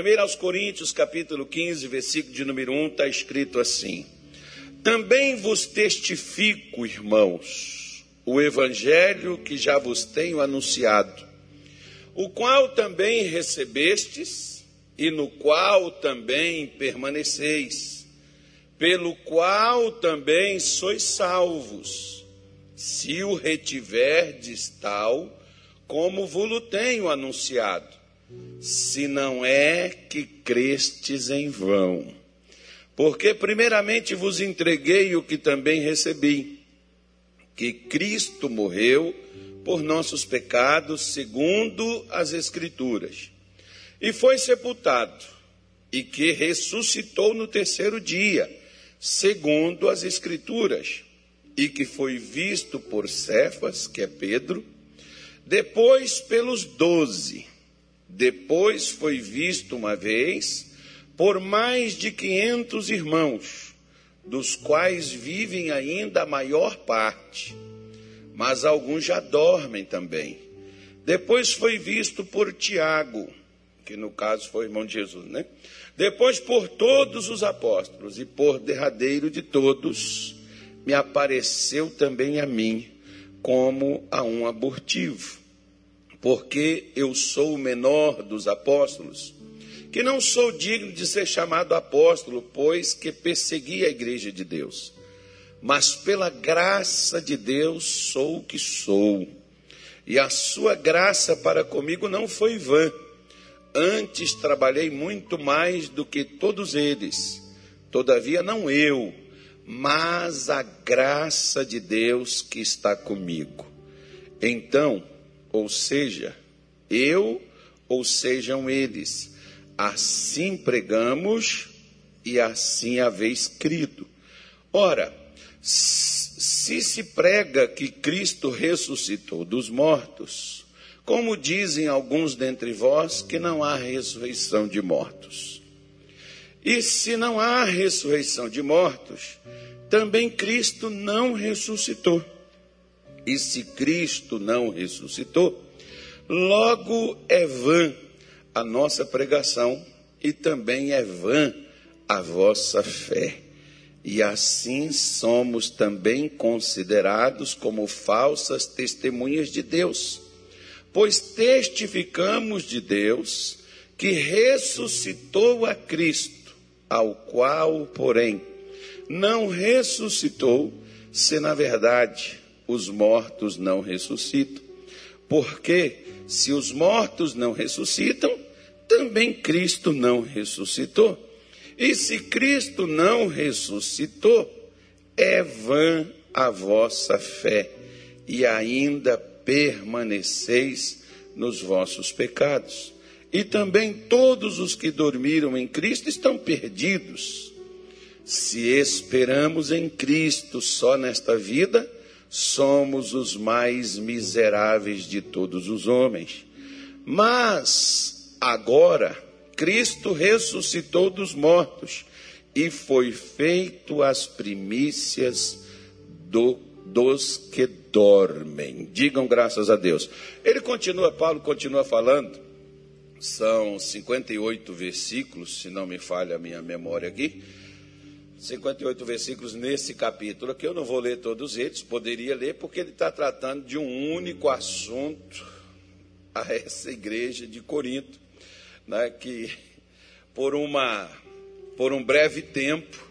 1 aos Coríntios, capítulo 15, versículo de número 1, está escrito assim: Também vos testifico, irmãos, o evangelho que já vos tenho anunciado, o qual também recebestes e no qual também permaneceis, pelo qual também sois salvos, se o retiverdes tal como vos tenho anunciado se não é que crestes em vão. Porque, primeiramente, vos entreguei o que também recebi: que Cristo morreu por nossos pecados, segundo as Escrituras, e foi sepultado, e que ressuscitou no terceiro dia, segundo as Escrituras, e que foi visto por Cefas, que é Pedro, depois pelos doze. Depois foi visto uma vez por mais de quinhentos irmãos, dos quais vivem ainda a maior parte, mas alguns já dormem também. Depois foi visto por Tiago, que no caso foi irmão de Jesus, né? Depois por todos os apóstolos, e por derradeiro de todos, me apareceu também a mim, como a um abortivo porque eu sou o menor dos apóstolos, que não sou digno de ser chamado apóstolo, pois que persegui a igreja de Deus. Mas pela graça de Deus sou o que sou. E a sua graça para comigo não foi vã. Antes trabalhei muito mais do que todos eles. Todavia não eu, mas a graça de Deus que está comigo. Então, ou seja, eu ou sejam eles. Assim pregamos e assim haveis crido. Ora, se se prega que Cristo ressuscitou dos mortos, como dizem alguns dentre vós que não há ressurreição de mortos. E se não há ressurreição de mortos, também Cristo não ressuscitou. E se Cristo não ressuscitou, logo é vã a nossa pregação e também é vã a vossa fé. E assim somos também considerados como falsas testemunhas de Deus, pois testificamos de Deus que ressuscitou a Cristo, ao qual, porém, não ressuscitou, se na verdade os mortos não ressuscitam. Porque se os mortos não ressuscitam, também Cristo não ressuscitou. E se Cristo não ressuscitou, é vã a vossa fé, e ainda permaneceis nos vossos pecados. E também todos os que dormiram em Cristo estão perdidos. Se esperamos em Cristo só nesta vida, somos os mais miseráveis de todos os homens. Mas agora Cristo ressuscitou dos mortos e foi feito as primícias do, dos que dormem. Digam graças a Deus. Ele continua, Paulo continua falando. São 58 versículos, se não me falha a minha memória aqui 58 versículos nesse capítulo, que eu não vou ler todos eles, poderia ler, porque ele está tratando de um único assunto a essa igreja de Corinto, né, que por, uma, por um breve tempo,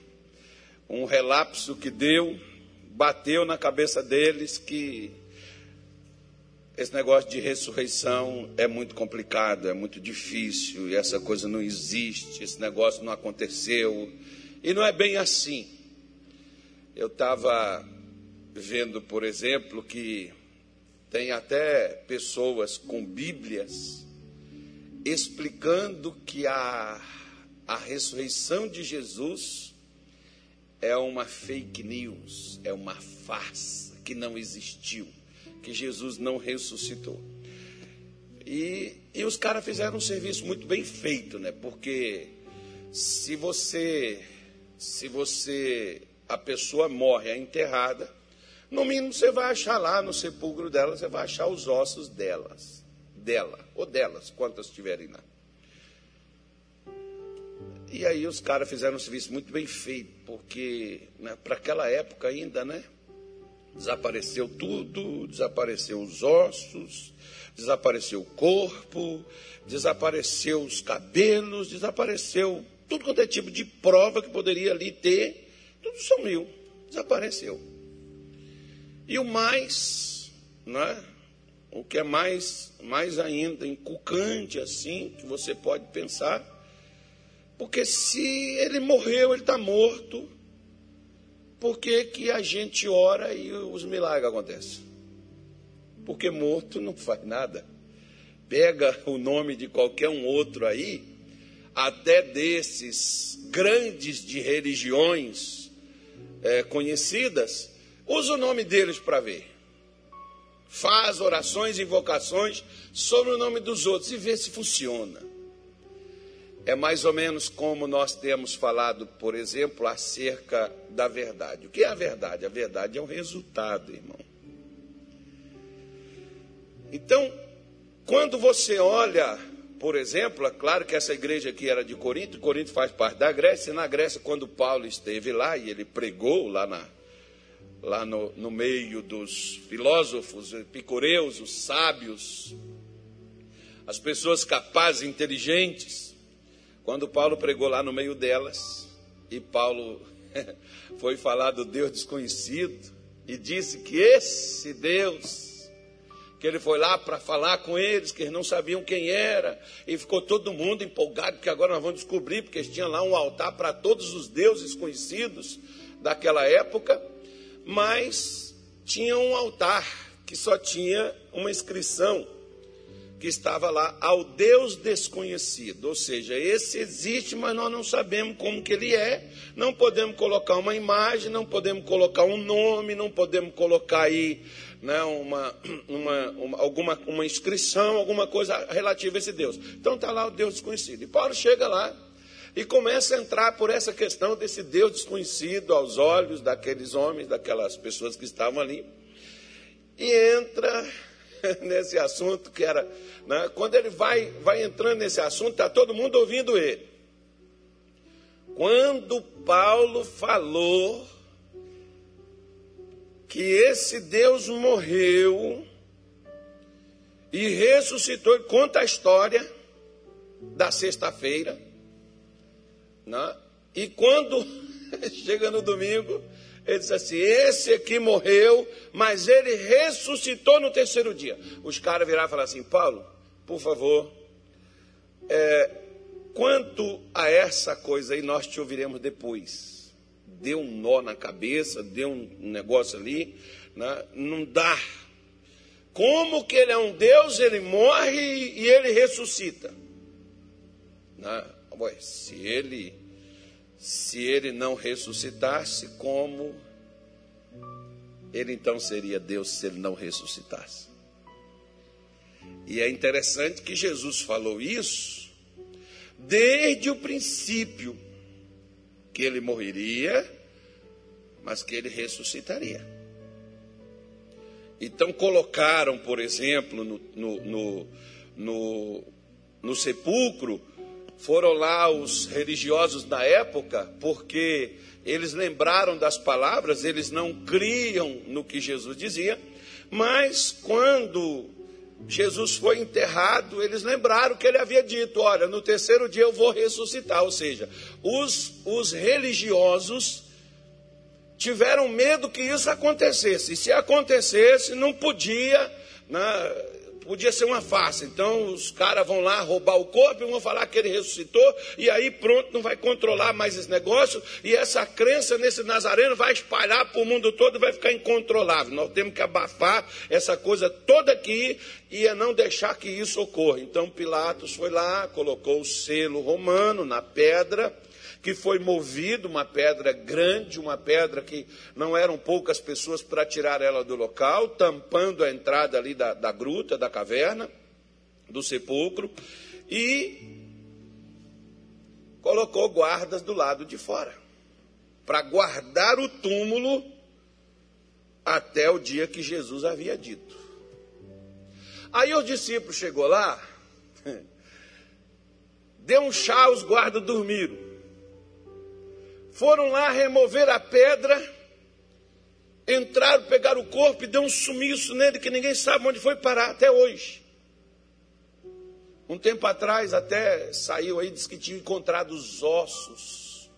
um relapso que deu, bateu na cabeça deles que esse negócio de ressurreição é muito complicado, é muito difícil, e essa coisa não existe, esse negócio não aconteceu e não é bem assim. Eu estava vendo, por exemplo, que tem até pessoas com Bíblias explicando que a, a ressurreição de Jesus é uma fake news, é uma farsa que não existiu, que Jesus não ressuscitou. E, e os caras fizeram um serviço muito bem feito, né? Porque se você se você a pessoa morre, é enterrada, no mínimo você vai achar lá no sepulcro dela, você vai achar os ossos delas, dela ou delas, quantas tiverem lá. E aí os caras fizeram um serviço muito bem feito, porque né, para aquela época ainda, né? Desapareceu tudo, desapareceu os ossos, desapareceu o corpo, desapareceu os cabelos, desapareceu tudo quanto é tipo de prova que poderia ali ter, tudo sumiu, desapareceu. E o mais, né? O que é mais, mais ainda inculcante assim, que você pode pensar, porque se ele morreu, ele está morto, por que, que a gente ora e os milagres acontecem? Porque morto não faz nada. Pega o nome de qualquer um outro aí, até desses grandes de religiões é, conhecidas, usa o nome deles para ver. Faz orações e invocações sobre o nome dos outros e vê se funciona. É mais ou menos como nós temos falado, por exemplo, acerca da verdade. O que é a verdade? A verdade é o resultado, irmão. Então, quando você olha, por exemplo, é claro que essa igreja aqui era de Corinto, Corinto faz parte da Grécia, e na Grécia, quando Paulo esteve lá e ele pregou lá, na, lá no, no meio dos filósofos, epicureus, os sábios, as pessoas capazes, inteligentes, quando Paulo pregou lá no meio delas, e Paulo foi falar do Deus desconhecido, e disse que esse Deus, que ele foi lá para falar com eles, que eles não sabiam quem era, e ficou todo mundo empolgado, porque agora nós vamos descobrir, porque eles tinham lá um altar para todos os deuses conhecidos daquela época, mas tinha um altar que só tinha uma inscrição que estava lá ao Deus desconhecido, ou seja, esse existe, mas nós não sabemos como que ele é, não podemos colocar uma imagem, não podemos colocar um nome, não podemos colocar aí né, uma, uma, uma, alguma uma inscrição, alguma coisa relativa a esse Deus. Então está lá o Deus desconhecido. E Paulo chega lá e começa a entrar por essa questão desse Deus desconhecido aos olhos daqueles homens, daquelas pessoas que estavam ali, e entra nesse assunto que era. Né? Quando ele vai, vai entrando nesse assunto, está todo mundo ouvindo ele. Quando Paulo falou que esse Deus morreu e ressuscitou, conta a história da sexta-feira, né? e quando chega no domingo, ele diz assim: esse aqui morreu, mas ele ressuscitou no terceiro dia. Os caras viraram e falaram assim: Paulo, por favor, é, quanto a essa coisa aí, nós te ouviremos depois. Deu um nó na cabeça, deu um negócio ali, né? não dá. Como que ele é um Deus, ele morre e ele ressuscita? Né? Se ele se ele não ressuscitasse, como ele então seria Deus se ele não ressuscitasse? E é interessante que Jesus falou isso desde o princípio, que ele morreria, mas que ele ressuscitaria. Então colocaram, por exemplo, no, no, no, no, no sepulcro foram lá os religiosos da época, porque eles lembraram das palavras, eles não criam no que Jesus dizia, mas quando Jesus foi enterrado, eles lembraram que ele havia dito: Olha, no terceiro dia eu vou ressuscitar. Ou seja, os, os religiosos tiveram medo que isso acontecesse. E se acontecesse, não podia. Né, podia ser uma farsa. Então os caras vão lá roubar o corpo e vão falar que ele ressuscitou, e aí pronto, não vai controlar mais esse negócio, e essa crença nesse Nazareno vai espalhar para o mundo todo e vai ficar incontrolável. Nós temos que abafar essa coisa toda aqui e é não deixar que isso ocorra. Então Pilatos foi lá, colocou o selo romano na pedra que foi movido, uma pedra grande, uma pedra que não eram poucas pessoas para tirar ela do local, tampando a entrada ali da, da gruta, da caverna, do sepulcro, e colocou guardas do lado de fora, para guardar o túmulo até o dia que Jesus havia dito. Aí os discípulos chegou lá, deu um chá, os guardas dormiram. Foram lá remover a pedra, entraram, pegaram o corpo e deu um sumiço nele que ninguém sabe onde foi parar até hoje. Um tempo atrás até saiu aí, disse que tinha encontrado os ossos.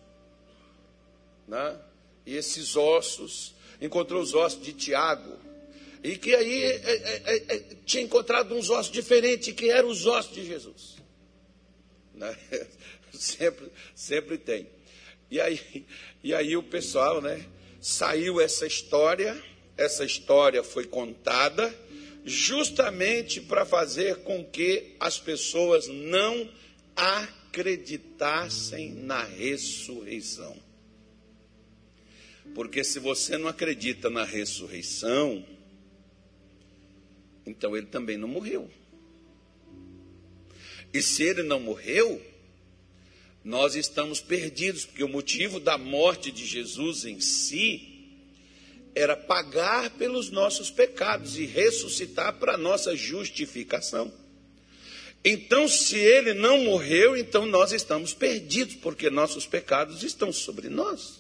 Né? E esses ossos, encontrou os ossos de Tiago. E que aí é, é, é, é tinha encontrado uns ossos diferentes, que eram os ossos de Jesus. Né? Sempre, sempre tem. E aí, e aí o pessoal, né? Saiu essa história, essa história foi contada justamente para fazer com que as pessoas não acreditassem na ressurreição. Porque se você não acredita na ressurreição, então ele também não morreu. E se ele não morreu, nós estamos perdidos, porque o motivo da morte de Jesus em si era pagar pelos nossos pecados e ressuscitar para nossa justificação. Então, se ele não morreu, então nós estamos perdidos, porque nossos pecados estão sobre nós.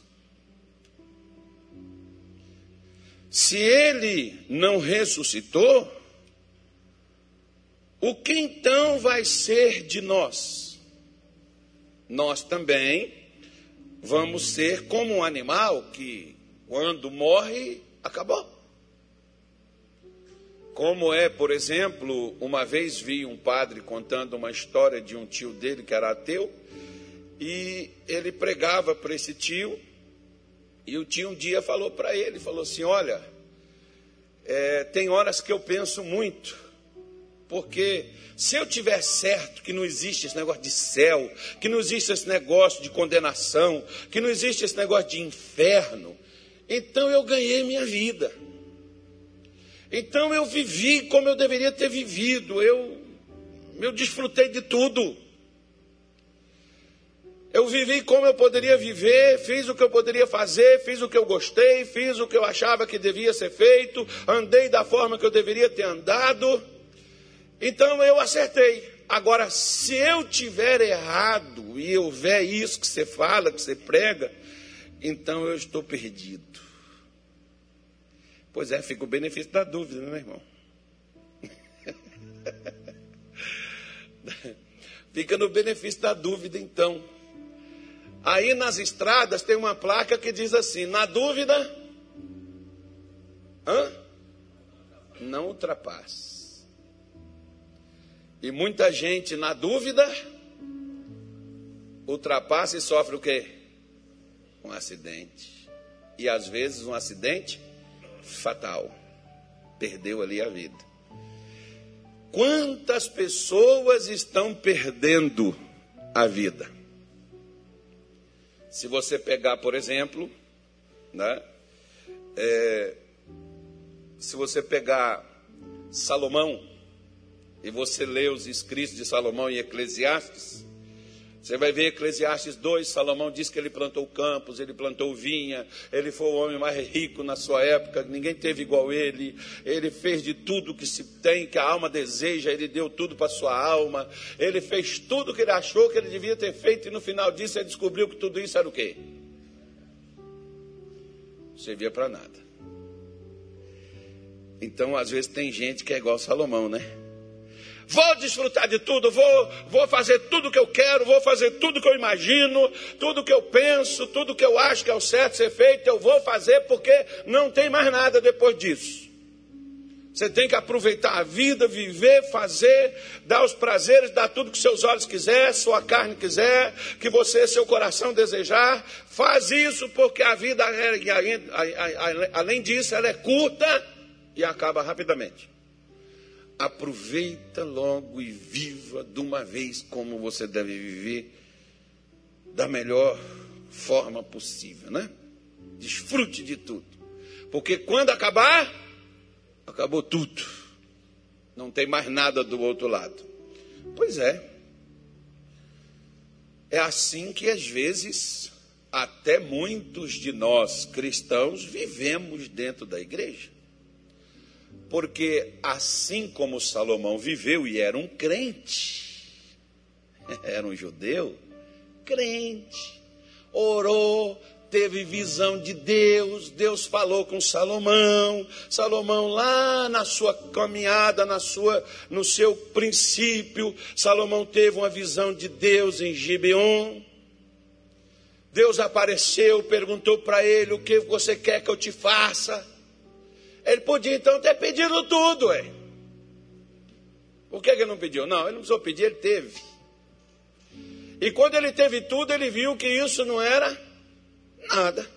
Se ele não ressuscitou, o que então vai ser de nós? Nós também vamos ser como um animal que quando morre, acabou. Como é, por exemplo, uma vez vi um padre contando uma história de um tio dele que era ateu, e ele pregava para esse tio, e o tio um dia falou para ele, falou assim, olha, é, tem horas que eu penso muito, porque se eu tiver certo que não existe esse negócio de céu, que não existe esse negócio de condenação, que não existe esse negócio de inferno, então eu ganhei minha vida. Então eu vivi como eu deveria ter vivido. Eu, eu desfrutei de tudo. Eu vivi como eu poderia viver, fiz o que eu poderia fazer, fiz o que eu gostei, fiz o que eu achava que devia ser feito, andei da forma que eu deveria ter andado. Então eu acertei. Agora, se eu tiver errado e houver isso que você fala, que você prega, então eu estou perdido. Pois é, fica o benefício da dúvida, né, irmão? fica no benefício da dúvida, então. Aí nas estradas tem uma placa que diz assim: na dúvida, hã? não ultrapasse. E muita gente na dúvida ultrapassa e sofre o quê? Um acidente. E às vezes um acidente fatal. Perdeu ali a vida. Quantas pessoas estão perdendo a vida? Se você pegar, por exemplo, né, é, se você pegar Salomão e você ler os escritos de Salomão em Eclesiastes, você vai ver Eclesiastes 2, Salomão diz que ele plantou campos, ele plantou vinha, ele foi o homem mais rico na sua época, ninguém teve igual ele, ele fez de tudo que se tem, que a alma deseja, ele deu tudo para a sua alma, ele fez tudo que ele achou que ele devia ter feito, e no final disso ele descobriu que tudo isso era o quê? Servia para nada. Então, às vezes, tem gente que é igual Salomão, né? Vou desfrutar de tudo, vou, vou fazer tudo que eu quero, vou fazer tudo que eu imagino, tudo que eu penso, tudo que eu acho que é o certo ser feito, eu vou fazer porque não tem mais nada depois disso. Você tem que aproveitar a vida, viver, fazer, dar os prazeres, dar tudo que seus olhos quiser, sua carne quiser, que você, seu coração desejar. Faz isso porque a vida, além disso, ela é curta e acaba rapidamente aproveita logo e viva de uma vez como você deve viver da melhor forma possível, né? Desfrute de tudo. Porque quando acabar, acabou tudo. Não tem mais nada do outro lado. Pois é. É assim que às vezes até muitos de nós cristãos vivemos dentro da igreja. Porque assim como Salomão viveu e era um crente, era um judeu, crente, orou, teve visão de Deus, Deus falou com Salomão, Salomão lá na sua caminhada, na sua no seu princípio, Salomão teve uma visão de Deus em Gibeon. Deus apareceu, perguntou para ele: "O que você quer que eu te faça?" Ele podia então ter pedido tudo, é. Por que, ele não pediu? Não, ele não precisou pedir, ele teve. E quando ele teve tudo, ele viu que isso não era nada.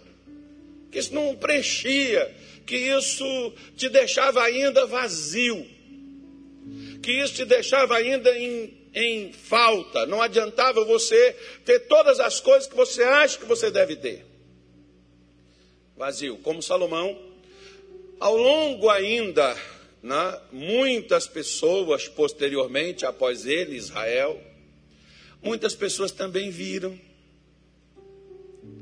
Que isso não preenchia, que isso te deixava ainda vazio. Que isso te deixava ainda em, em falta. Não adiantava você ter todas as coisas que você acha que você deve ter. Vazio. Como Salomão, ao longo ainda, né, muitas pessoas posteriormente, após ele, Israel, muitas pessoas também viram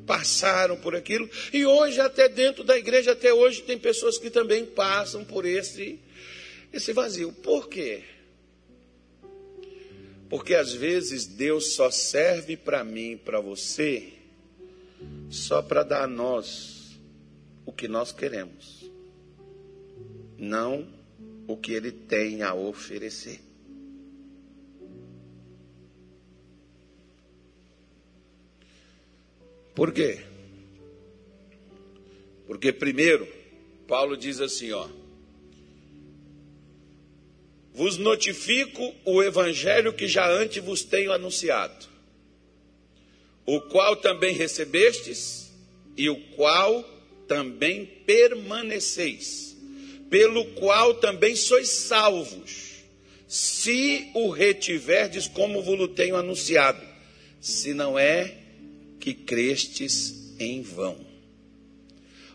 passaram por aquilo, e hoje, até dentro da igreja, até hoje, tem pessoas que também passam por esse, esse vazio. Por quê? Porque às vezes Deus só serve para mim, para você, só para dar a nós o que nós queremos, não o que Ele tem a oferecer. Por quê? Porque primeiro, Paulo diz assim, ó: Vos notifico o evangelho que já antes vos tenho anunciado, o qual também recebestes e o qual também permaneceis, pelo qual também sois salvos, se o retiverdes como vos tenho anunciado, se não é que crestes em vão.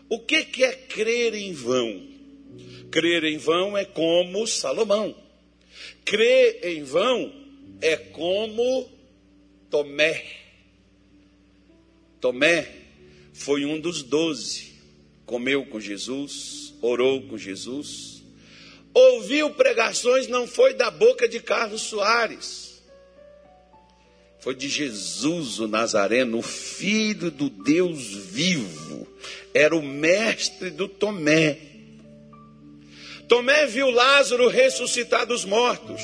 O que, que é crer em vão? Crer em vão é como Salomão. Crer em vão é como Tomé. Tomé foi um dos doze. Comeu com Jesus, orou com Jesus, ouviu pregações, não foi da boca de Carlos Soares foi de Jesus o Nazareno, o filho do Deus vivo. Era o mestre do Tomé. Tomé viu Lázaro ressuscitar dos mortos.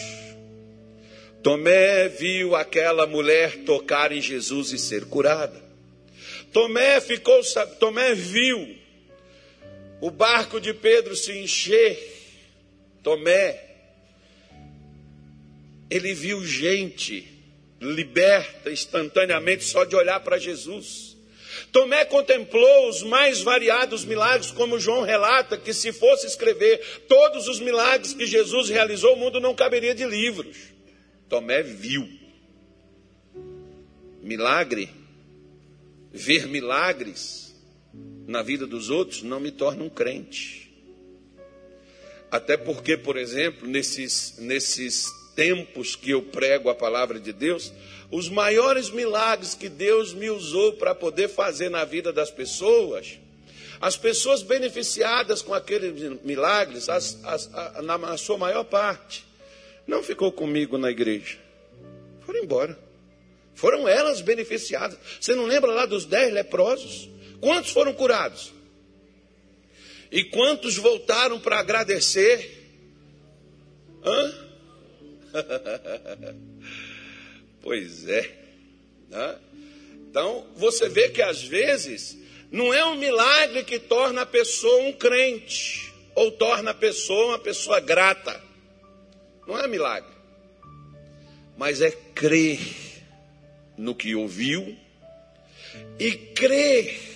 Tomé viu aquela mulher tocar em Jesus e ser curada. Tomé ficou, Tomé viu o barco de Pedro se encher. Tomé, ele viu gente liberta instantaneamente só de olhar para Jesus. Tomé contemplou os mais variados milagres, como João relata que se fosse escrever todos os milagres que Jesus realizou, o mundo não caberia de livros. Tomé viu. Milagre, ver milagres na vida dos outros não me torna um crente. Até porque, por exemplo, nesses, nesses tempos que eu prego a palavra de Deus, os maiores milagres que Deus me usou para poder fazer na vida das pessoas, as pessoas beneficiadas com aqueles milagres, as, as, a, na, na sua maior parte, não ficou comigo na igreja, foram embora. Foram elas beneficiadas. Você não lembra lá dos dez leprosos? Quantos foram curados? E quantos voltaram para agradecer? Hã? pois é. Né? Então, você vê que às vezes não é um milagre que torna a pessoa um crente ou torna a pessoa uma pessoa grata. Não é milagre. Mas é crer no que ouviu e crer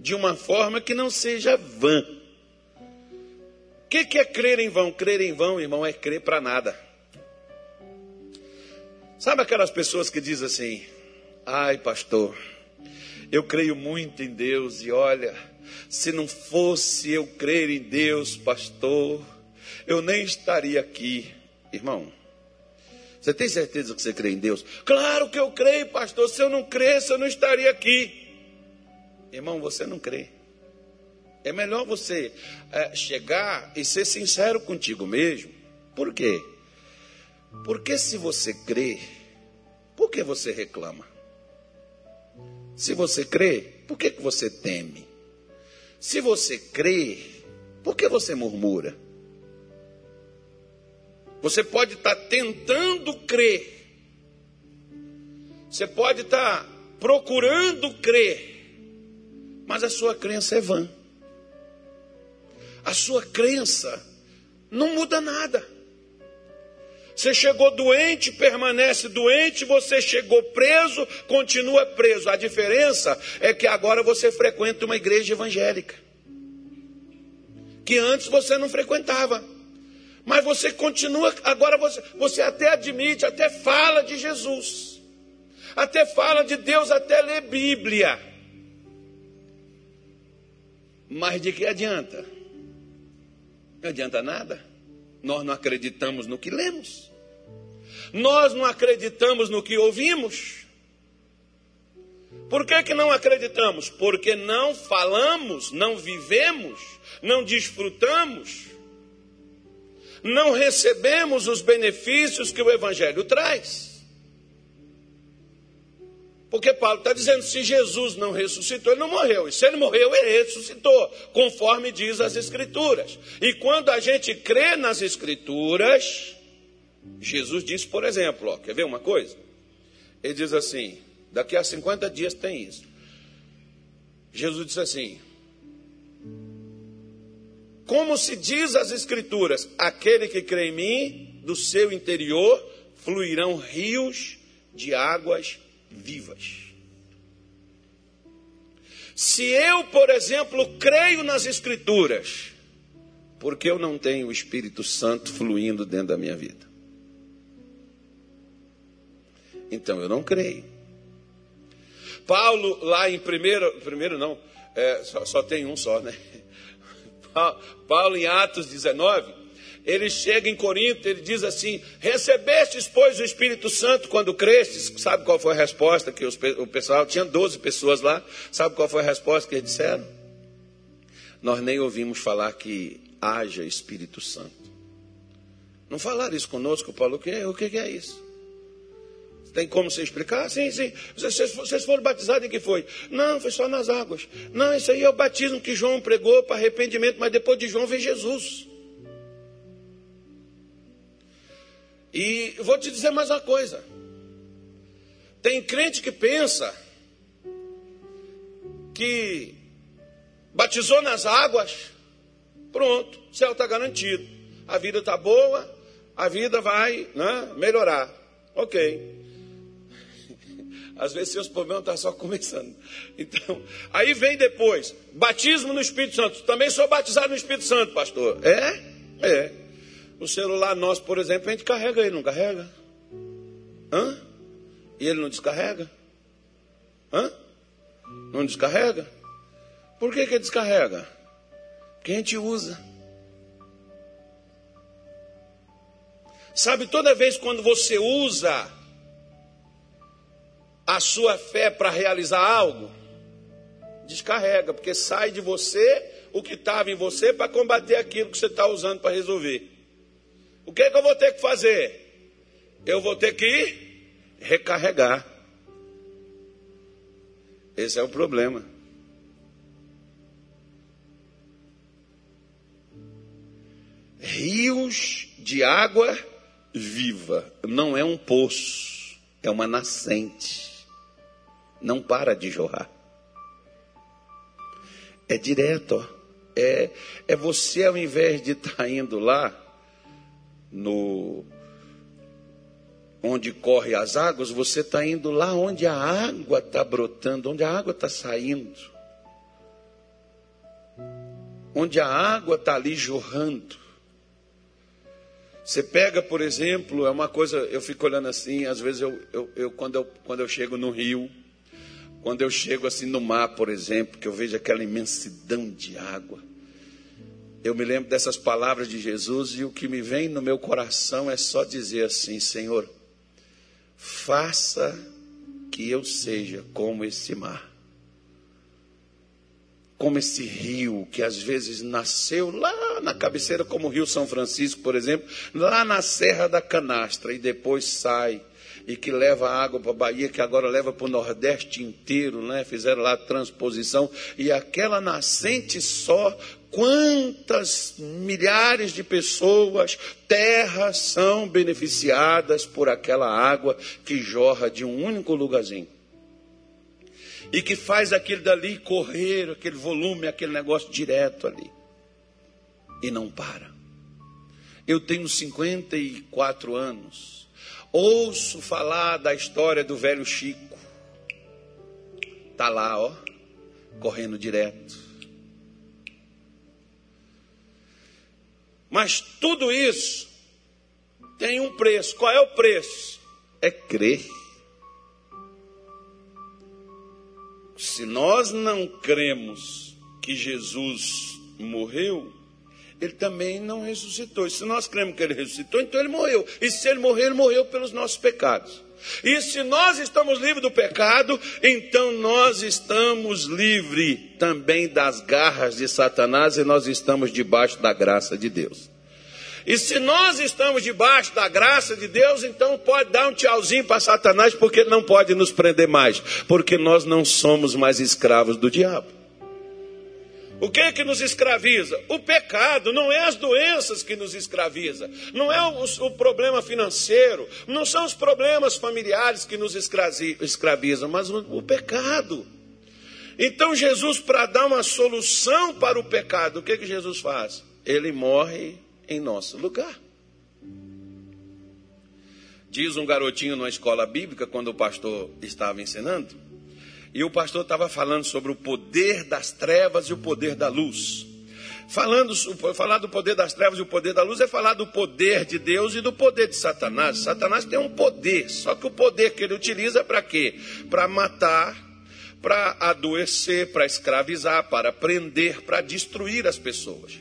de uma forma que não seja vã. O que, que é crer em vão? Crer em vão, irmão, é crer para nada. Sabe aquelas pessoas que dizem assim: ai, pastor, eu creio muito em Deus e olha, se não fosse eu crer em Deus, pastor, eu nem estaria aqui. Irmão, você tem certeza que você crê em Deus? Claro que eu creio, pastor. Se eu não cresce, eu não estaria aqui. Irmão, você não crê. É melhor você é, chegar e ser sincero contigo mesmo. Por quê? Porque se você crê, por que você reclama? Se você crê, por que, que você teme? Se você crê, por que você murmura? Você pode estar tentando crer. Você pode estar procurando crer. Mas a sua crença é vã. A sua crença não muda nada. Você chegou doente, permanece doente, você chegou preso, continua preso. A diferença é que agora você frequenta uma igreja evangélica. Que antes você não frequentava. Mas você continua, agora você, você até admite, até fala de Jesus, até fala de Deus, até lê Bíblia. Mas de que adianta? Não adianta nada. Nós não acreditamos no que lemos, nós não acreditamos no que ouvimos. Por que, que não acreditamos? Porque não falamos, não vivemos, não desfrutamos não recebemos os benefícios que o Evangelho traz. Porque Paulo está dizendo: se Jesus não ressuscitou, ele não morreu. E se ele morreu, ele ressuscitou, conforme diz as Escrituras. E quando a gente crê nas Escrituras, Jesus disse, por exemplo, ó, quer ver uma coisa? Ele diz assim: daqui a 50 dias tem isso. Jesus disse assim: como se diz as Escrituras: aquele que crê em mim, do seu interior fluirão rios de águas vivas. Se eu, por exemplo, creio nas Escrituras, porque eu não tenho o Espírito Santo fluindo dentro da minha vida? Então eu não creio. Paulo, lá em primeiro, primeiro não, é, só, só tem um só, né? Paulo, em Atos 19, ele chega em Corinto, ele diz assim: Recebestes, pois, o Espírito Santo quando crestes? Sabe qual foi a resposta que os, o pessoal, tinha 12 pessoas lá, sabe qual foi a resposta que eles disseram? Nós nem ouvimos falar que haja Espírito Santo. Não falaram isso conosco, Paulo, o que, o que é isso? Tem como você explicar? Sim, sim. Vocês, vocês foram batizados em que foi? Não, foi só nas águas. Não, isso aí é o batismo que João pregou para arrependimento, mas depois de João vem Jesus. E vou te dizer mais uma coisa. Tem crente que pensa que batizou nas águas, pronto, o céu está garantido. A vida está boa, a vida vai né, melhorar. Ok. Às vezes seus problemas estão só começando. Então, aí vem depois, batismo no Espírito Santo. Também sou batizado no Espírito Santo, pastor. É? É. O celular nosso, por exemplo, a gente carrega ele, não carrega? Hã? E ele não descarrega? Hã? Não descarrega? Por que, que descarrega? Porque a gente usa. Sabe, toda vez quando você usa a sua fé para realizar algo, descarrega, porque sai de você o que estava em você para combater aquilo que você está usando para resolver. O que, é que eu vou ter que fazer? Eu vou ter que recarregar. Esse é o problema. Rios de água viva, não é um poço, é uma nascente não para de jorrar. É direto, ó. É, é você ao invés de estar tá indo lá no onde corre as águas, você está indo lá onde a água está brotando, onde a água está saindo. Onde a água está ali jorrando. Você pega, por exemplo, é uma coisa, eu fico olhando assim, às vezes eu, eu, eu, quando, eu quando eu chego no rio, quando eu chego assim no mar, por exemplo, que eu vejo aquela imensidão de água, eu me lembro dessas palavras de Jesus e o que me vem no meu coração é só dizer assim: Senhor, faça que eu seja como esse mar, como esse rio que às vezes nasceu lá na cabeceira, como o Rio São Francisco, por exemplo, lá na Serra da Canastra e depois sai e que leva água para a Bahia, que agora leva para o Nordeste inteiro, né? Fizeram lá a transposição e aquela nascente só quantas milhares de pessoas, terras são beneficiadas por aquela água que jorra de um único lugarzinho. E que faz aquele dali correr, aquele volume, aquele negócio direto ali. E não para. Eu tenho 54 anos. Ouço falar da história do velho Chico. Tá lá, ó, correndo direto Mas tudo isso tem um preço. Qual é o preço? É crer. Se nós não cremos que Jesus morreu, ele também não ressuscitou. E se nós cremos que ele ressuscitou, então ele morreu. E se ele morreu, ele morreu pelos nossos pecados. E se nós estamos livres do pecado, então nós estamos livres também das garras de Satanás e nós estamos debaixo da graça de Deus. E se nós estamos debaixo da graça de Deus, então pode dar um tchauzinho para Satanás, porque ele não pode nos prender mais, porque nós não somos mais escravos do diabo. O que é que nos escraviza? O pecado, não é as doenças que nos escraviza, não é o, o problema financeiro, não são os problemas familiares que nos escravizam, mas o, o pecado. Então Jesus, para dar uma solução para o pecado, o que, que Jesus faz? Ele morre em nosso lugar. Diz um garotinho numa escola bíblica, quando o pastor estava ensinando, e o pastor estava falando sobre o poder das trevas e o poder da luz. Falando, falar do poder das trevas e o poder da luz é falar do poder de Deus e do poder de Satanás. Satanás tem um poder, só que o poder que ele utiliza é para quê? Para matar, para adoecer, para escravizar, para prender, para destruir as pessoas.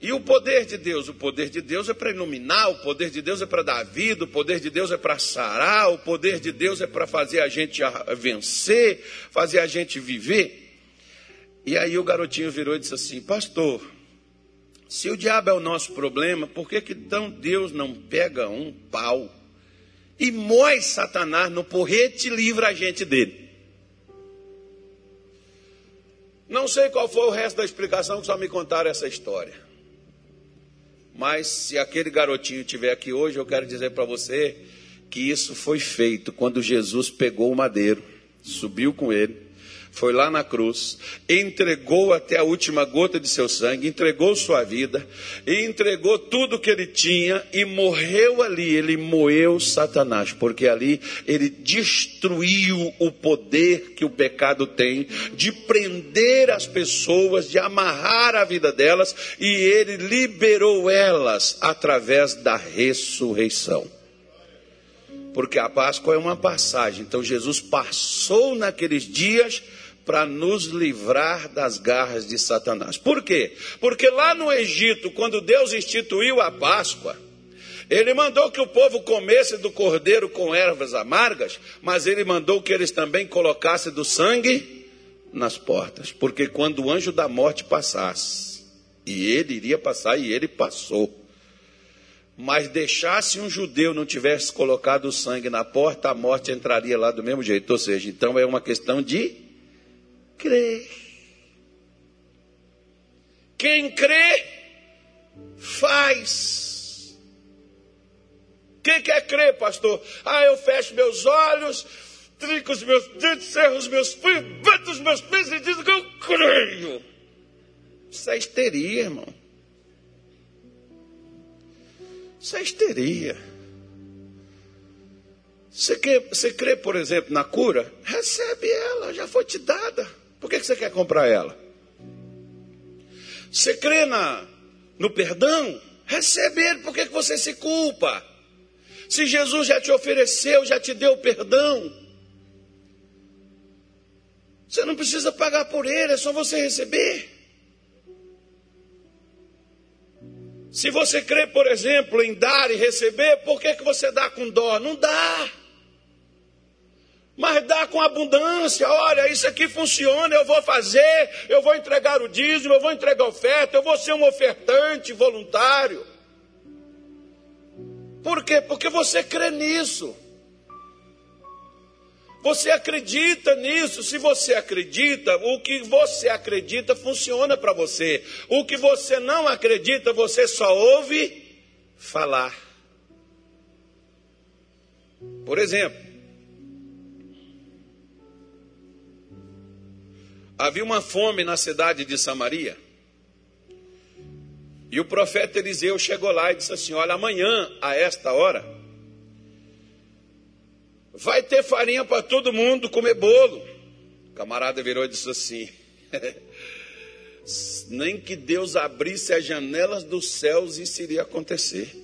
E o poder de Deus? O poder de Deus é para iluminar, o poder de Deus é para dar vida, o poder de Deus é para sarar, o poder de Deus é para fazer a gente vencer, fazer a gente viver. E aí o garotinho virou e disse assim: Pastor, se o diabo é o nosso problema, por que, que então Deus não pega um pau e moe Satanás no porrete e livra a gente dele? Não sei qual foi o resto da explicação, que só me contaram essa história. Mas se aquele garotinho estiver aqui hoje, eu quero dizer para você que isso foi feito quando Jesus pegou o madeiro, subiu com ele, foi lá na cruz, entregou até a última gota de seu sangue, entregou sua vida, entregou tudo que ele tinha e morreu ali. Ele moeu Satanás, porque ali ele destruiu o poder que o pecado tem de prender as pessoas, de amarrar a vida delas, e ele liberou elas através da ressurreição porque a Páscoa é uma passagem. Então Jesus passou naqueles dias para nos livrar das garras de Satanás. Por quê? Porque lá no Egito, quando Deus instituiu a Páscoa, ele mandou que o povo comesse do cordeiro com ervas amargas, mas ele mandou que eles também colocassem do sangue nas portas, porque quando o anjo da morte passasse, e ele iria passar, e ele passou, mas deixasse um judeu não tivesse colocado o sangue na porta, a morte entraria lá do mesmo jeito. Ou seja, então é uma questão de crê. Quem crê, faz. Quem quer crer, pastor? Ah, eu fecho meus olhos, trinco os meus dentes, cerro os meus punhos, bato os meus pés e digo que eu creio. Isso é histeria, irmão. Isso é histeria. Você, quer, você crê, por exemplo, na cura? Recebe ela, já foi te dada. Por que você quer comprar ela? Você crê na, no perdão? Recebe ele, por que você se culpa? Se Jesus já te ofereceu, já te deu perdão, você não precisa pagar por ele, é só você receber. Se você crê, por exemplo, em dar e receber, por que, que você dá com dó? Não dá mas dá com abundância. Olha, isso aqui funciona, eu vou fazer, eu vou entregar o dízimo, eu vou entregar a oferta, eu vou ser um ofertante voluntário. Por quê? Porque você crê nisso. Você acredita nisso. Se você acredita, o que você acredita funciona para você. O que você não acredita, você só ouve falar. Por exemplo, havia uma fome na cidade de Samaria. E o profeta Eliseu chegou lá e disse assim: Olha, amanhã, a esta hora, vai ter farinha para todo mundo comer bolo. O camarada virou e disse assim: Nem que Deus abrisse as janelas dos céus, isso iria acontecer.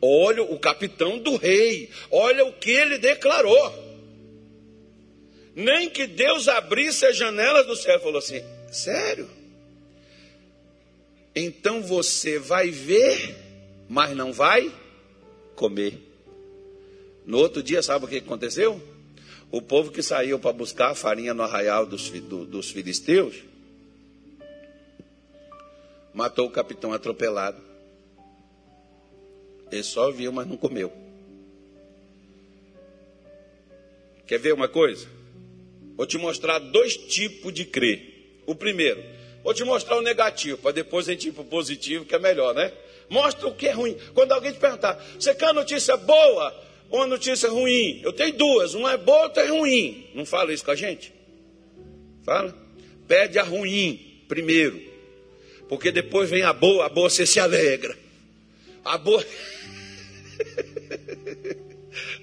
Olha o capitão do rei, olha o que ele declarou. Nem que Deus abrisse as janelas do céu. Falou assim: Sério? Então você vai ver, mas não vai comer. No outro dia, sabe o que aconteceu? O povo que saiu para buscar a farinha no arraial dos, do, dos filisteus matou o capitão atropelado. Ele só viu, mas não comeu. Quer ver uma coisa? Vou te mostrar dois tipos de crer. O primeiro, Vou te mostrar o negativo, para depois a gente ir para o positivo, que é melhor, né? Mostra o que é ruim. Quando alguém te perguntar, você quer notícia boa ou uma notícia ruim? Eu tenho duas, uma é boa, outra é ruim. Não fala isso com a gente? Fala. Pede a ruim primeiro. Porque depois vem a boa, a boa você se alegra. A boa.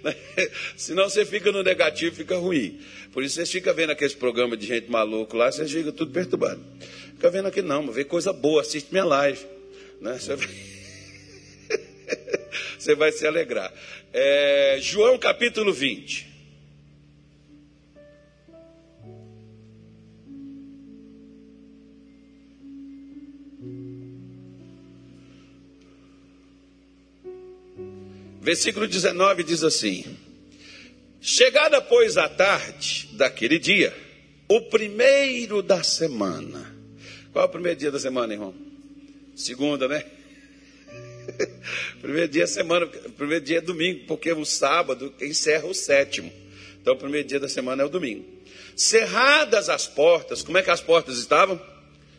Senão você fica no negativo, fica ruim. Por isso vocês ficam vendo aqueles programas de gente maluco lá, vocês ficam tudo perturbados. Fica vendo aqui não, vê coisa boa, assiste minha live. Né? Você, vai... Você vai se alegrar. É, João capítulo 20. Versículo 19 diz assim: Chegada, pois, a tarde daquele dia, o primeiro da semana, qual é o primeiro dia da semana, irmão? Segunda, né? primeiro dia é semana, primeiro dia é domingo, porque o sábado encerra o sétimo. Então, o primeiro dia da semana é o domingo. Cerradas as portas, como é que as portas estavam?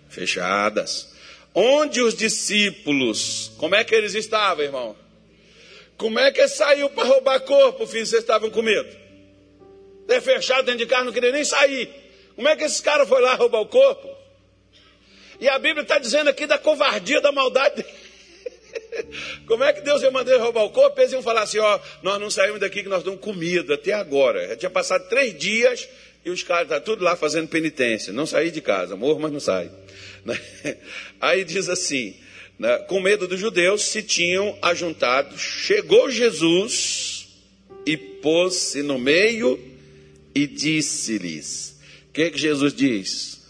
Fechadas. Onde os discípulos, como é que eles estavam, irmão? Como é que saiu para roubar corpo, filho? Vocês estavam com medo? É fechado dentro de casa, não queria nem sair. Como é que esses caras foram lá roubar o corpo? E a Bíblia está dizendo aqui da covardia, da maldade. Como é que Deus ia mandar roubar o corpo? Eles iam falar assim: ó, nós não saímos daqui que nós damos comida até agora. Já tinha passado três dias e os caras estão tá tudo lá fazendo penitência. Não saí de casa, morro, mas não sai. Aí diz assim: né, com medo dos judeus, se tinham ajuntado. Chegou Jesus e pôs-se no meio e disse-lhes: O que, que Jesus diz?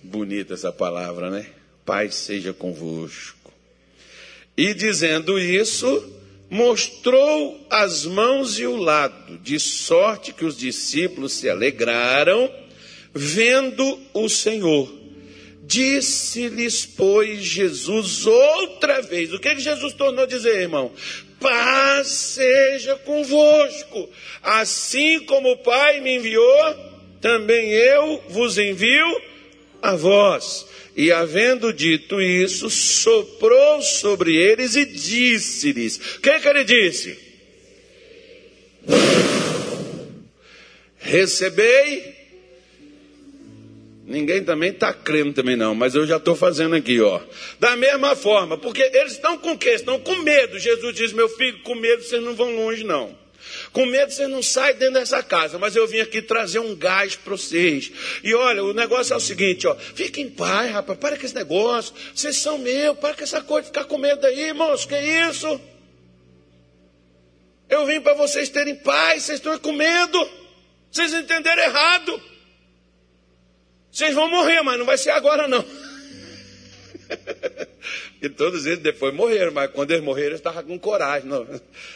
Bonita essa palavra, né? Pai seja convosco. E dizendo isso, mostrou as mãos e o lado, de sorte que os discípulos se alegraram, vendo o Senhor. Disse-lhes, pois, Jesus outra vez. O que, que Jesus tornou a dizer, irmão? Paz seja convosco. Assim como o Pai me enviou, também eu vos envio a vós. E havendo dito isso, soprou sobre eles e disse-lhes: O que, que ele disse? Recebei. Ninguém também está crendo também não, mas eu já estou fazendo aqui, ó. Da mesma forma, porque eles estão com quê? Estão com medo. Jesus diz, meu filho, com medo vocês não vão longe não. Com medo você não sai dentro dessa casa, mas eu vim aqui trazer um gás para vocês. E olha, o negócio é o seguinte, ó, fica em paz, rapaz, para com esse negócio. Vocês são meus, para com essa coisa de ficar com medo aí, irmãos, que isso? Eu vim para vocês terem paz, vocês estão com medo. Vocês entenderam errado. Vocês vão morrer, mas não vai ser agora não. e todos eles depois morreram, mas quando eles morreram, eles estavam com coragem, não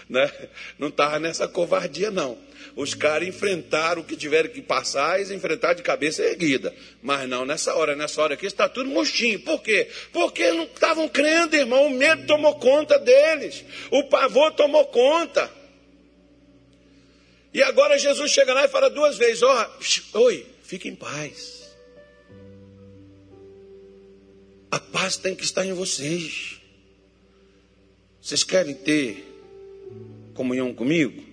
né? não estavam nessa covardia, não. Os caras enfrentaram o que tiveram que passar, eles enfrentaram de cabeça erguida. Mas não nessa hora, nessa hora aqui está tudo murchinho. Por quê? Porque não estavam crendo, irmão. O medo tomou conta deles. O pavor tomou conta. E agora Jesus chega lá e fala duas vezes: Ó, oh, oi, fique em paz. A paz tem que estar em vocês. Vocês querem ter comunhão comigo?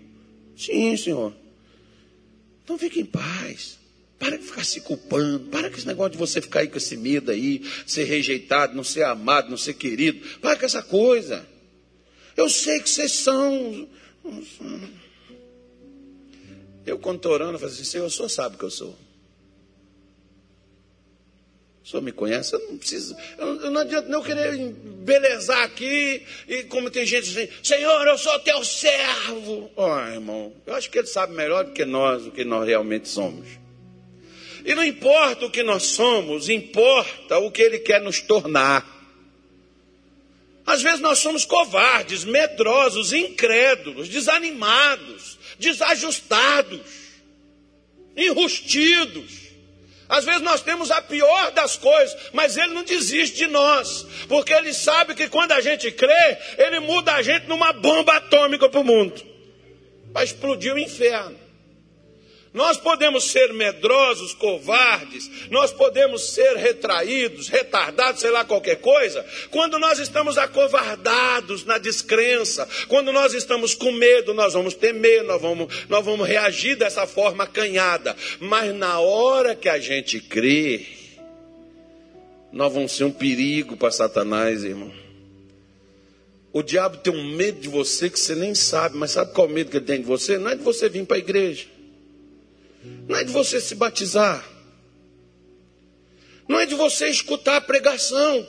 Sim, senhor. Então fique em paz. Para de ficar se culpando. Para com esse negócio de você ficar aí com esse medo aí, ser rejeitado, não ser amado, não ser querido. Para com essa coisa. Eu sei que vocês são. Eu, quando estou orando, eu falo assim: Senhor, o senhor sabe que eu sou. O senhor me conhece, eu não preciso, eu, não adianta não querer embelezar aqui, e como tem gente assim, Senhor, eu sou teu servo. Ó, oh, irmão, eu acho que ele sabe melhor do que nós, o que nós realmente somos. E não importa o que nós somos, importa o que ele quer nos tornar. Às vezes nós somos covardes, medrosos, incrédulos, desanimados, desajustados, enrustidos. Às vezes nós temos a pior das coisas, mas Ele não desiste de nós, porque Ele sabe que quando a gente crê, Ele muda a gente numa bomba atômica para o mundo, para explodir o inferno. Nós podemos ser medrosos, covardes, nós podemos ser retraídos, retardados, sei lá, qualquer coisa, quando nós estamos acovardados na descrença, quando nós estamos com medo, nós vamos temer, nós vamos, nós vamos reagir dessa forma acanhada. Mas na hora que a gente crê, nós vamos ser um perigo para Satanás, irmão. O diabo tem um medo de você que você nem sabe, mas sabe qual medo que ele tem de você? Não é de você vir para a igreja. Não é de você se batizar. Não é de você escutar a pregação.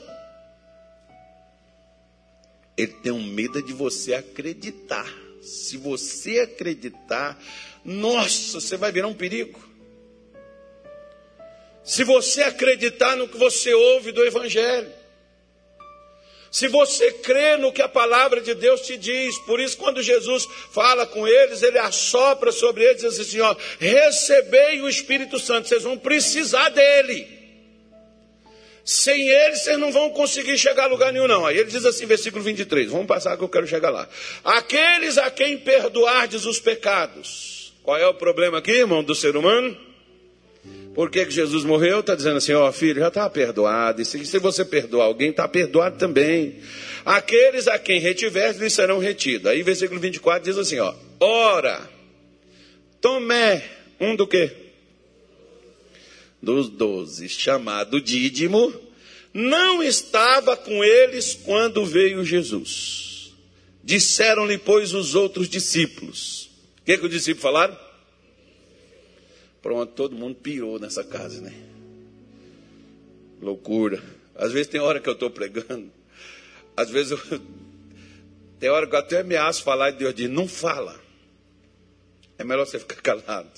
Ele tem um medo de você acreditar. Se você acreditar, nossa, você vai virar um perigo. Se você acreditar no que você ouve do Evangelho. Se você crê no que a palavra de Deus te diz, por isso, quando Jesus fala com eles, ele assopra sobre eles e diz assim: ó, recebei o Espírito Santo, vocês vão precisar dele. Sem ele, vocês não vão conseguir chegar a lugar nenhum, não. Aí ele diz assim, versículo 23, vamos passar que eu quero chegar lá. Aqueles a quem perdoardes os pecados. Qual é o problema aqui, irmão, do ser humano? Por que, que Jesus morreu? Está dizendo assim, ó oh, filho, já está perdoado. E se, você perdoar alguém, está perdoado também. Aqueles a quem retiveres, lhes serão retidos. Aí versículo 24 diz assim, ó. Ora, Tomé, um do quê? Dos doze, chamado Dídimo, não estava com eles quando veio Jesus. Disseram-lhe, pois, os outros discípulos. O que, que os discípulos falaram? Pronto, todo mundo pirou nessa casa, né? Loucura. Às vezes tem hora que eu estou pregando, às vezes eu, tem hora que eu até ameaço falar e Deus diz: não fala. É melhor você ficar calado.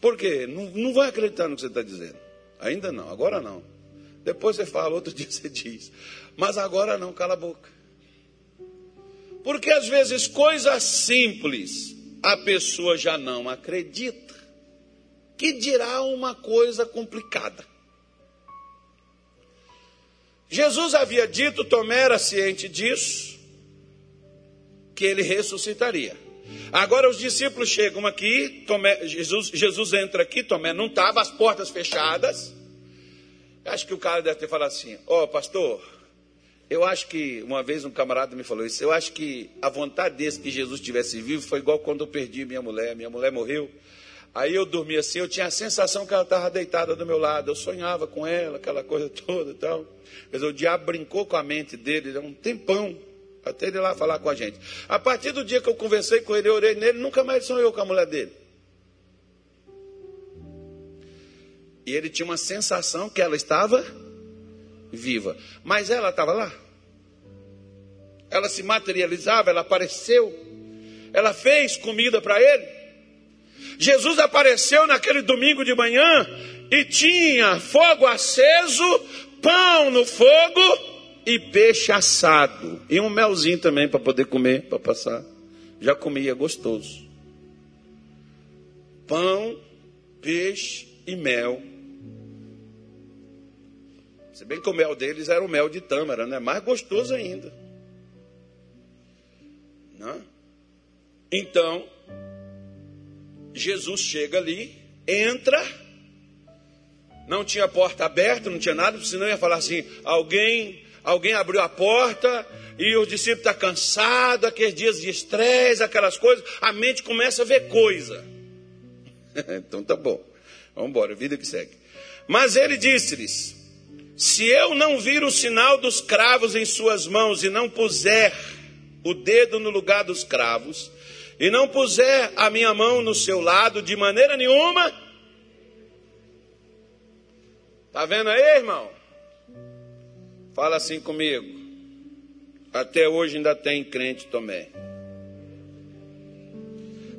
Por quê? Não, não vai acreditar no que você está dizendo. Ainda não, agora não. Depois você fala, outro dia você diz. Mas agora não, cala a boca. Porque às vezes coisas simples a pessoa já não acredita que dirá uma coisa complicada. Jesus havia dito, Tomé era ciente disso, que ele ressuscitaria. Agora os discípulos chegam aqui, Tomé, Jesus, Jesus entra aqui, Tomé não estava, as portas fechadas. Acho que o cara deve ter falado assim: Ó, oh, pastor, eu acho que, uma vez um camarada me falou isso, eu acho que a vontade desse que Jesus tivesse vivo foi igual quando eu perdi minha mulher. Minha mulher morreu, Aí eu dormia assim, eu tinha a sensação que ela estava deitada do meu lado, eu sonhava com ela, aquela coisa toda e tal. Mas o diabo brincou com a mente dele, um tempão, até ele lá falar com a gente. A partir do dia que eu conversei com ele, eu orei nele, nunca mais sonhou com a mulher dele. E ele tinha uma sensação que ela estava viva. Mas ela estava lá. Ela se materializava, ela apareceu. Ela fez comida para ele. Jesus apareceu naquele domingo de manhã e tinha fogo aceso, pão no fogo e peixe assado. E um melzinho também para poder comer, para passar. Já comia, gostoso. Pão, peixe e mel. Se bem que o mel deles era o mel de tâmara, né? Mais gostoso ainda. Não? Então, Jesus chega ali, entra, não tinha porta aberta, não tinha nada, senão ia falar assim: alguém, alguém abriu a porta e os discípulos estão tá cansados, aqueles dias de estresse, aquelas coisas, a mente começa a ver coisa. então tá bom, vamos embora, vida que segue. Mas ele disse-lhes: Se eu não vir o sinal dos cravos em suas mãos e não puser o dedo no lugar dos cravos, e não puser a minha mão no seu lado de maneira nenhuma. Tá vendo aí, irmão? Fala assim comigo. Até hoje ainda tem crente Tomé.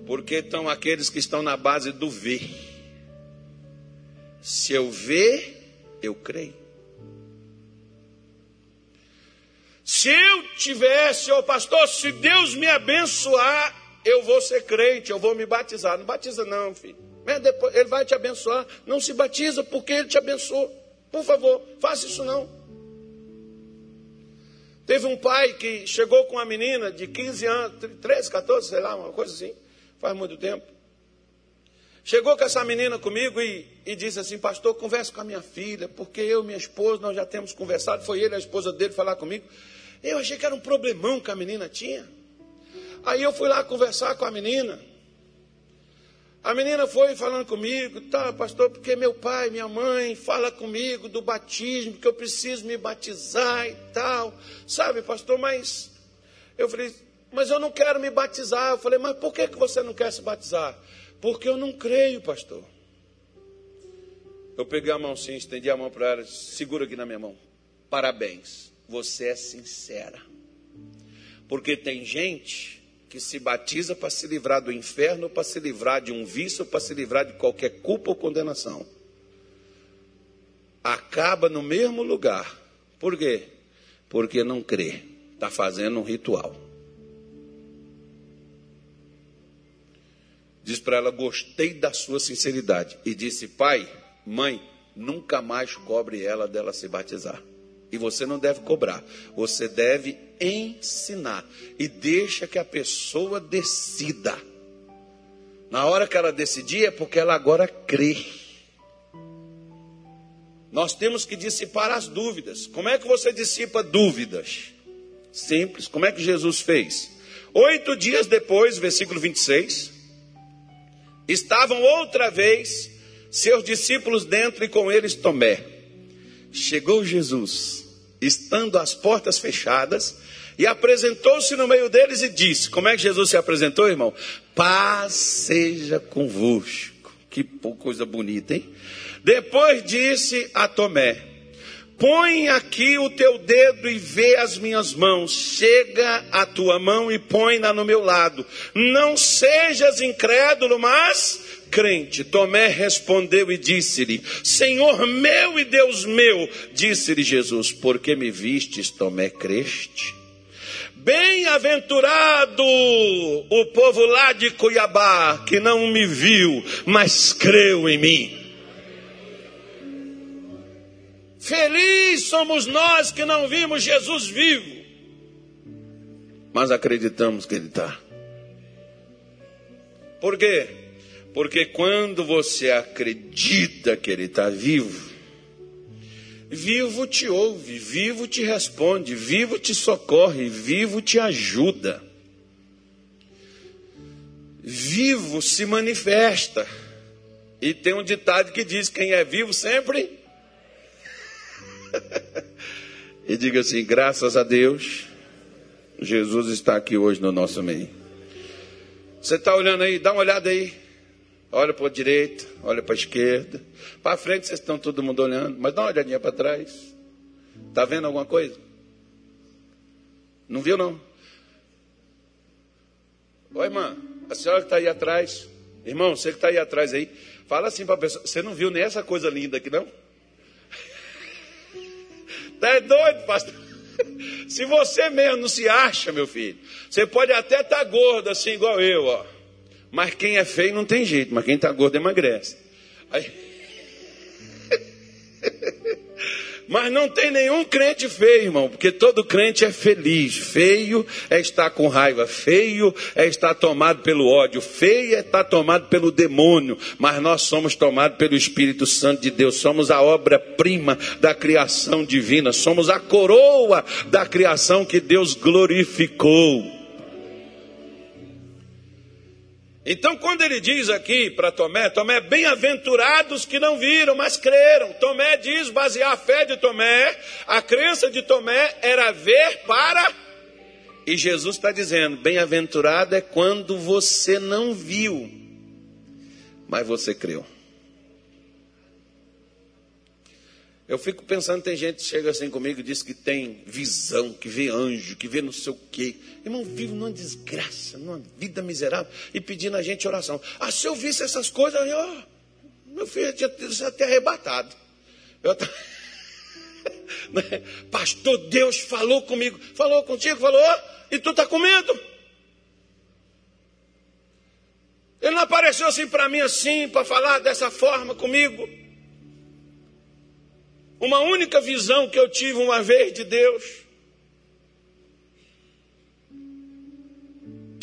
Porque estão aqueles que estão na base do ver. Se eu ver, eu creio. Se eu tivesse, ô oh pastor, se Deus me abençoar, eu vou ser crente, eu vou me batizar. Não batiza não, filho. Depois, ele vai te abençoar. Não se batiza porque ele te abençoou. Por favor, faça isso não. Teve um pai que chegou com uma menina de 15 anos, 13, 14, sei lá, uma coisa assim, faz muito tempo. Chegou com essa menina comigo e, e disse assim: Pastor, converse com a minha filha, porque eu e minha esposa, nós já temos conversado. Foi ele, a esposa dele, falar comigo. Eu achei que era um problemão que a menina tinha. Aí eu fui lá conversar com a menina. A menina foi falando comigo, tá, pastor, porque meu pai, minha mãe fala comigo do batismo, que eu preciso me batizar e tal. Sabe, pastor, mas eu falei, mas eu não quero me batizar. Eu falei, mas por que, que você não quer se batizar? Porque eu não creio, pastor. Eu peguei a mão sim, estendi a mão para ela, segura aqui na minha mão. Parabéns, você é sincera. Porque tem gente que se batiza para se livrar do inferno, para se livrar de um vício, para se livrar de qualquer culpa ou condenação. Acaba no mesmo lugar. Por quê? Porque não crê. Está fazendo um ritual. Diz para ela: Gostei da sua sinceridade. E disse: Pai, mãe, nunca mais cobre ela dela se batizar. E você não deve cobrar, você deve ensinar. E deixa que a pessoa decida. Na hora que ela decidir, é porque ela agora crê. Nós temos que dissipar as dúvidas. Como é que você dissipa dúvidas? Simples. Como é que Jesus fez? Oito dias depois, versículo 26, estavam outra vez seus discípulos dentro e com eles Tomé. Chegou Jesus estando as portas fechadas, e apresentou-se no meio deles e disse: Como é que Jesus se apresentou, irmão? Paz seja convosco. Que coisa bonita, hein? Depois disse a Tomé: Põe aqui o teu dedo e vê as minhas mãos. Chega a tua mão e põe-na no meu lado. Não sejas incrédulo, mas crente. Tomé respondeu e disse-lhe: Senhor meu e Deus meu. Disse-lhe Jesus: Porque me vistes, Tomé, creste? Bem-aventurado o povo lá de Cuiabá, que não me viu, mas creu em mim. Feliz somos nós que não vimos Jesus vivo, mas acreditamos que Ele está. Por quê? Porque quando você acredita que Ele está vivo, vivo te ouve, vivo te responde, vivo te socorre, vivo te ajuda. Vivo se manifesta. E tem um ditado que diz: quem é vivo sempre. e diga assim: graças a Deus, Jesus está aqui hoje no nosso meio. Você está olhando aí? Dá uma olhada aí. Olha para a direita, olha para a esquerda. Para frente vocês estão todo mundo olhando, mas dá uma olhadinha para trás. Está vendo alguma coisa? Não viu não? Oi, irmã, a senhora que está aí atrás. Irmão, você que está aí atrás aí, fala assim para a pessoa, você não viu nem essa coisa linda aqui não? Tá doido, pastor? Se você mesmo não se acha, meu filho, você pode até estar tá gordo assim, igual eu, ó. Mas quem é feio não tem jeito, mas quem está gordo emagrece. Aí... Mas não tem nenhum crente feio, irmão, porque todo crente é feliz. Feio é estar com raiva, feio é estar tomado pelo ódio, feio é estar tomado pelo demônio. Mas nós somos tomados pelo Espírito Santo de Deus, somos a obra-prima da criação divina, somos a coroa da criação que Deus glorificou. Então, quando ele diz aqui para Tomé, Tomé, bem-aventurados que não viram, mas creram. Tomé diz, basear a fé de Tomé, a crença de Tomé era ver para. E Jesus está dizendo: bem-aventurado é quando você não viu, mas você creu. Eu fico pensando, tem gente que chega assim comigo e diz que tem visão, que vê anjo, que vê não sei o quê. Irmão, vive numa desgraça, numa vida miserável e pedindo a gente oração. Ah, se eu visse essas coisas, eu, meu filho tinha até arrebatado. Eu, né? Pastor, Deus falou comigo. Falou contigo, falou, e tu está com medo? Ele não apareceu assim para mim assim, para falar dessa forma comigo. Uma única visão que eu tive uma vez de Deus.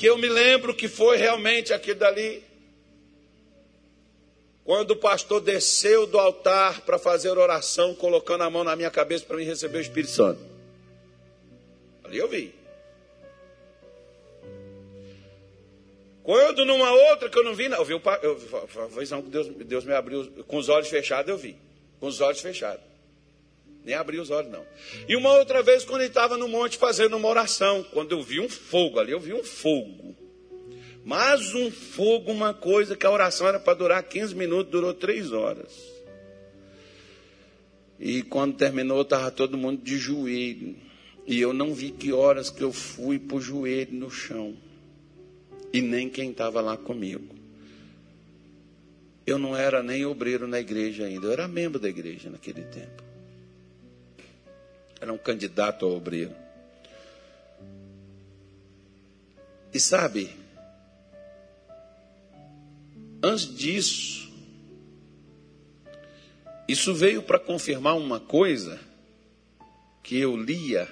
Que eu me lembro que foi realmente aquilo dali. Quando o pastor desceu do altar para fazer oração, colocando a mão na minha cabeça para me receber o Espírito Santo. Ali eu vi. Quando numa outra que eu não vi, não, eu vi a visão que Deus, Deus me abriu, com os olhos fechados eu vi. Com os olhos fechados. Nem abri os olhos, não. E uma outra vez, quando ele estava no monte fazendo uma oração, quando eu vi um fogo ali, eu vi um fogo. Mas um fogo, uma coisa que a oração era para durar 15 minutos, durou 3 horas. E quando terminou, estava todo mundo de joelho. E eu não vi que horas que eu fui para o joelho no chão. E nem quem estava lá comigo. Eu não era nem obreiro na igreja ainda, eu era membro da igreja naquele tempo. Era um candidato a obreiro. E sabe, antes disso, isso veio para confirmar uma coisa que eu lia,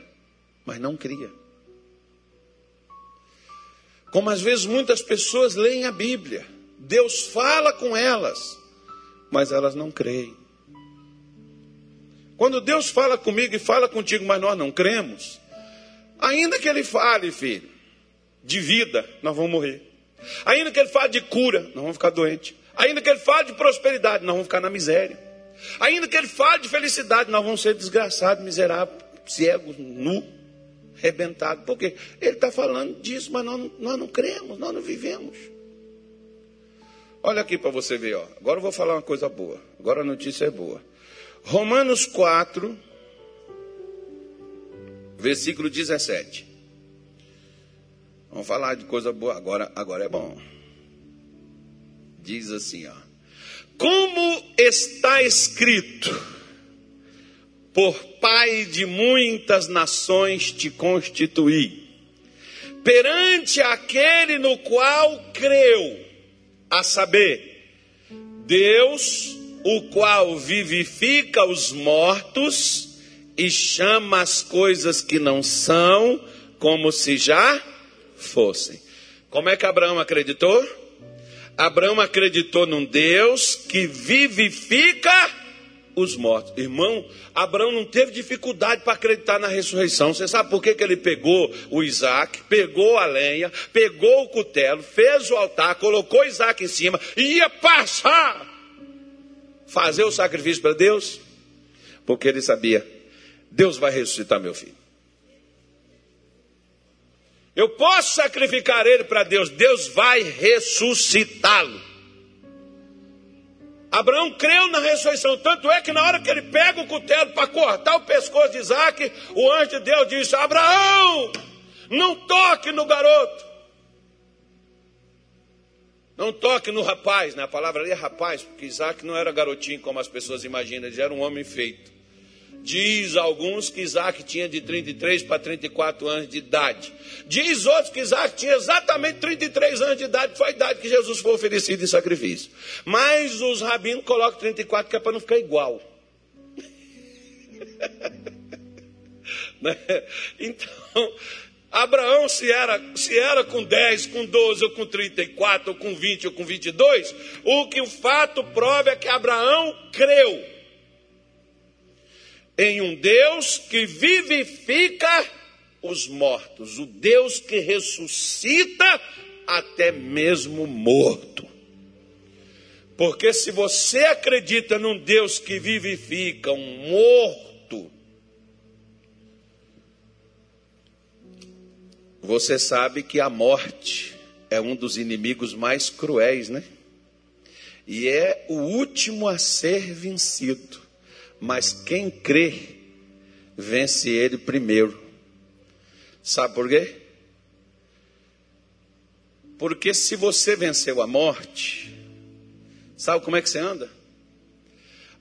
mas não cria. Como às vezes muitas pessoas leem a Bíblia, Deus fala com elas, mas elas não creem. Quando Deus fala comigo e fala contigo, mas nós não cremos, ainda que Ele fale, filho, de vida, nós vamos morrer. Ainda que Ele fale de cura, nós vamos ficar doentes. Ainda que Ele fale de prosperidade, nós vamos ficar na miséria. Ainda que Ele fale de felicidade, nós vamos ser desgraçados, miseráveis, cegos, nu, rebentados. Por quê? Ele está falando disso, mas nós, nós não cremos, nós não vivemos. Olha aqui para você ver, ó. agora eu vou falar uma coisa boa. Agora a notícia é boa. Romanos 4, versículo 17. Vamos falar de coisa boa agora, agora é bom. Diz assim, ó. Como está escrito: Por pai de muitas nações te constituí, perante aquele no qual creu, a saber, Deus o qual vivifica os mortos e chama as coisas que não são como se já fossem. Como é que Abraão acreditou? Abraão acreditou num Deus que vivifica os mortos. Irmão, Abraão não teve dificuldade para acreditar na ressurreição. Você sabe por que, que ele pegou o Isaac, pegou a lenha, pegou o cutelo, fez o altar, colocou Isaac em cima e ia passar fazer o sacrifício para Deus? Porque ele sabia, Deus vai ressuscitar meu filho. Eu posso sacrificar ele para Deus, Deus vai ressuscitá-lo. Abraão creu na ressurreição, tanto é que na hora que ele pega o cutelo para cortar o pescoço de Isaac, o anjo de Deus disse: Abraão, não toque no garoto. Não toque no rapaz, né? A palavra ali é rapaz, porque Isaac não era garotinho como as pessoas imaginam, ele era um homem feito. Diz alguns que Isaac tinha de 33 para 34 anos de idade. Diz outros que Isaac tinha exatamente 33 anos de idade, foi a idade que Jesus foi oferecido em sacrifício. Mas os rabinos colocam 34, que é para não ficar igual. Né? então, Abraão, se era, se era com 10, com 12, ou com 34, ou com 20, ou com 22, o que o fato prova é que Abraão creu em um Deus que vivifica os mortos, o Deus que ressuscita até mesmo morto. Porque se você acredita num Deus que vivifica um morto, você sabe que a morte é um dos inimigos mais cruéis, né? E é o último a ser vencido. Mas quem crê, vence ele primeiro. Sabe por quê? Porque se você venceu a morte, sabe como é que você anda?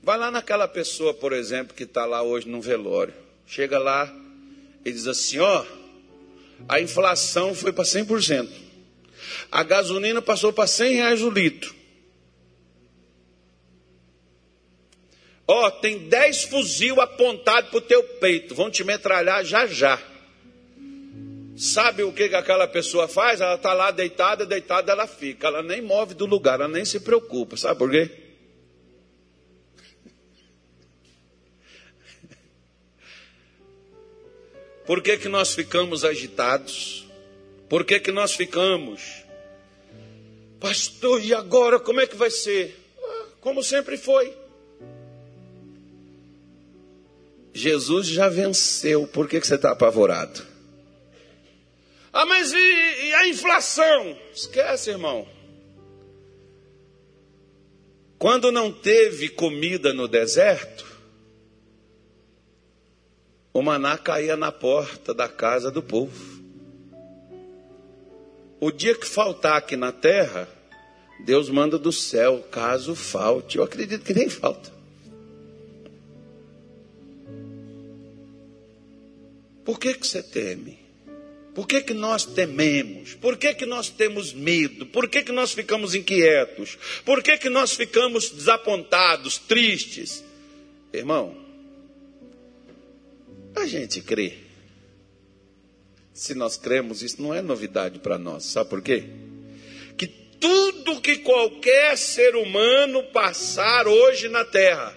Vai lá naquela pessoa, por exemplo, que está lá hoje no velório. Chega lá e diz assim: ó, a inflação foi para 100%. A gasolina passou para 100 reais o litro. Ó, oh, tem dez fuzil apontado para o teu peito, vão te metralhar já já. Sabe o que, que aquela pessoa faz? Ela está lá deitada, deitada ela fica. Ela nem move do lugar, ela nem se preocupa. Sabe por quê? Por que, que nós ficamos agitados? Por que, que nós ficamos? Pastor, e agora como é que vai ser? Ah, como sempre foi. Jesus já venceu, por que, que você está apavorado? Ah, mas e, e a inflação? Esquece, irmão. Quando não teve comida no deserto, o maná caía na porta da casa do povo. O dia que faltar aqui na terra, Deus manda do céu, caso falte. Eu acredito que nem falta. Por que, que você teme? Por que, que nós tememos? Por que, que nós temos medo? Por que, que nós ficamos inquietos? Por que, que nós ficamos desapontados, tristes? Irmão, a gente crê. Se nós cremos, isso não é novidade para nós. Sabe por quê? Que tudo que qualquer ser humano passar hoje na terra,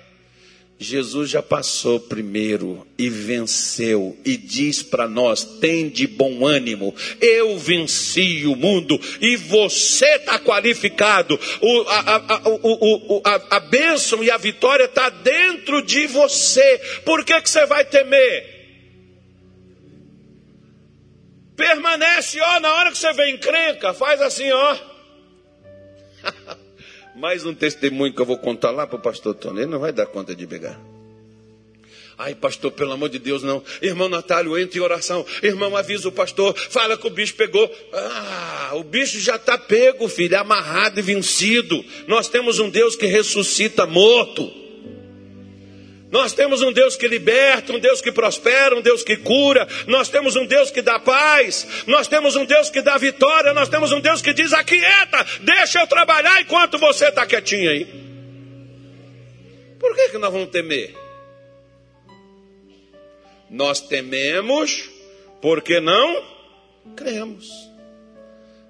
Jesus já passou primeiro e venceu e diz para nós: tem de bom ânimo, eu venci o mundo e você está qualificado. O, a, a, o, a, a bênção e a vitória está dentro de você. Por que, que você vai temer? Permanece, ó, na hora que você vem encrenca, faz assim, ó. Mais um testemunho que eu vou contar lá para o pastor Tony. Ele não vai dar conta de pegar. Ai, pastor, pelo amor de Deus, não. Irmão Natálio, entra em oração. Irmão, avisa o pastor. Fala que o bicho pegou. Ah, o bicho já está pego, filho, amarrado e vencido. Nós temos um Deus que ressuscita morto. Nós temos um Deus que liberta, um Deus que prospera, um Deus que cura, nós temos um Deus que dá paz, nós temos um Deus que dá vitória, nós temos um Deus que diz: aquieta, deixa eu trabalhar enquanto você está quietinho aí. Por que, que nós vamos temer? Nós tememos porque não cremos.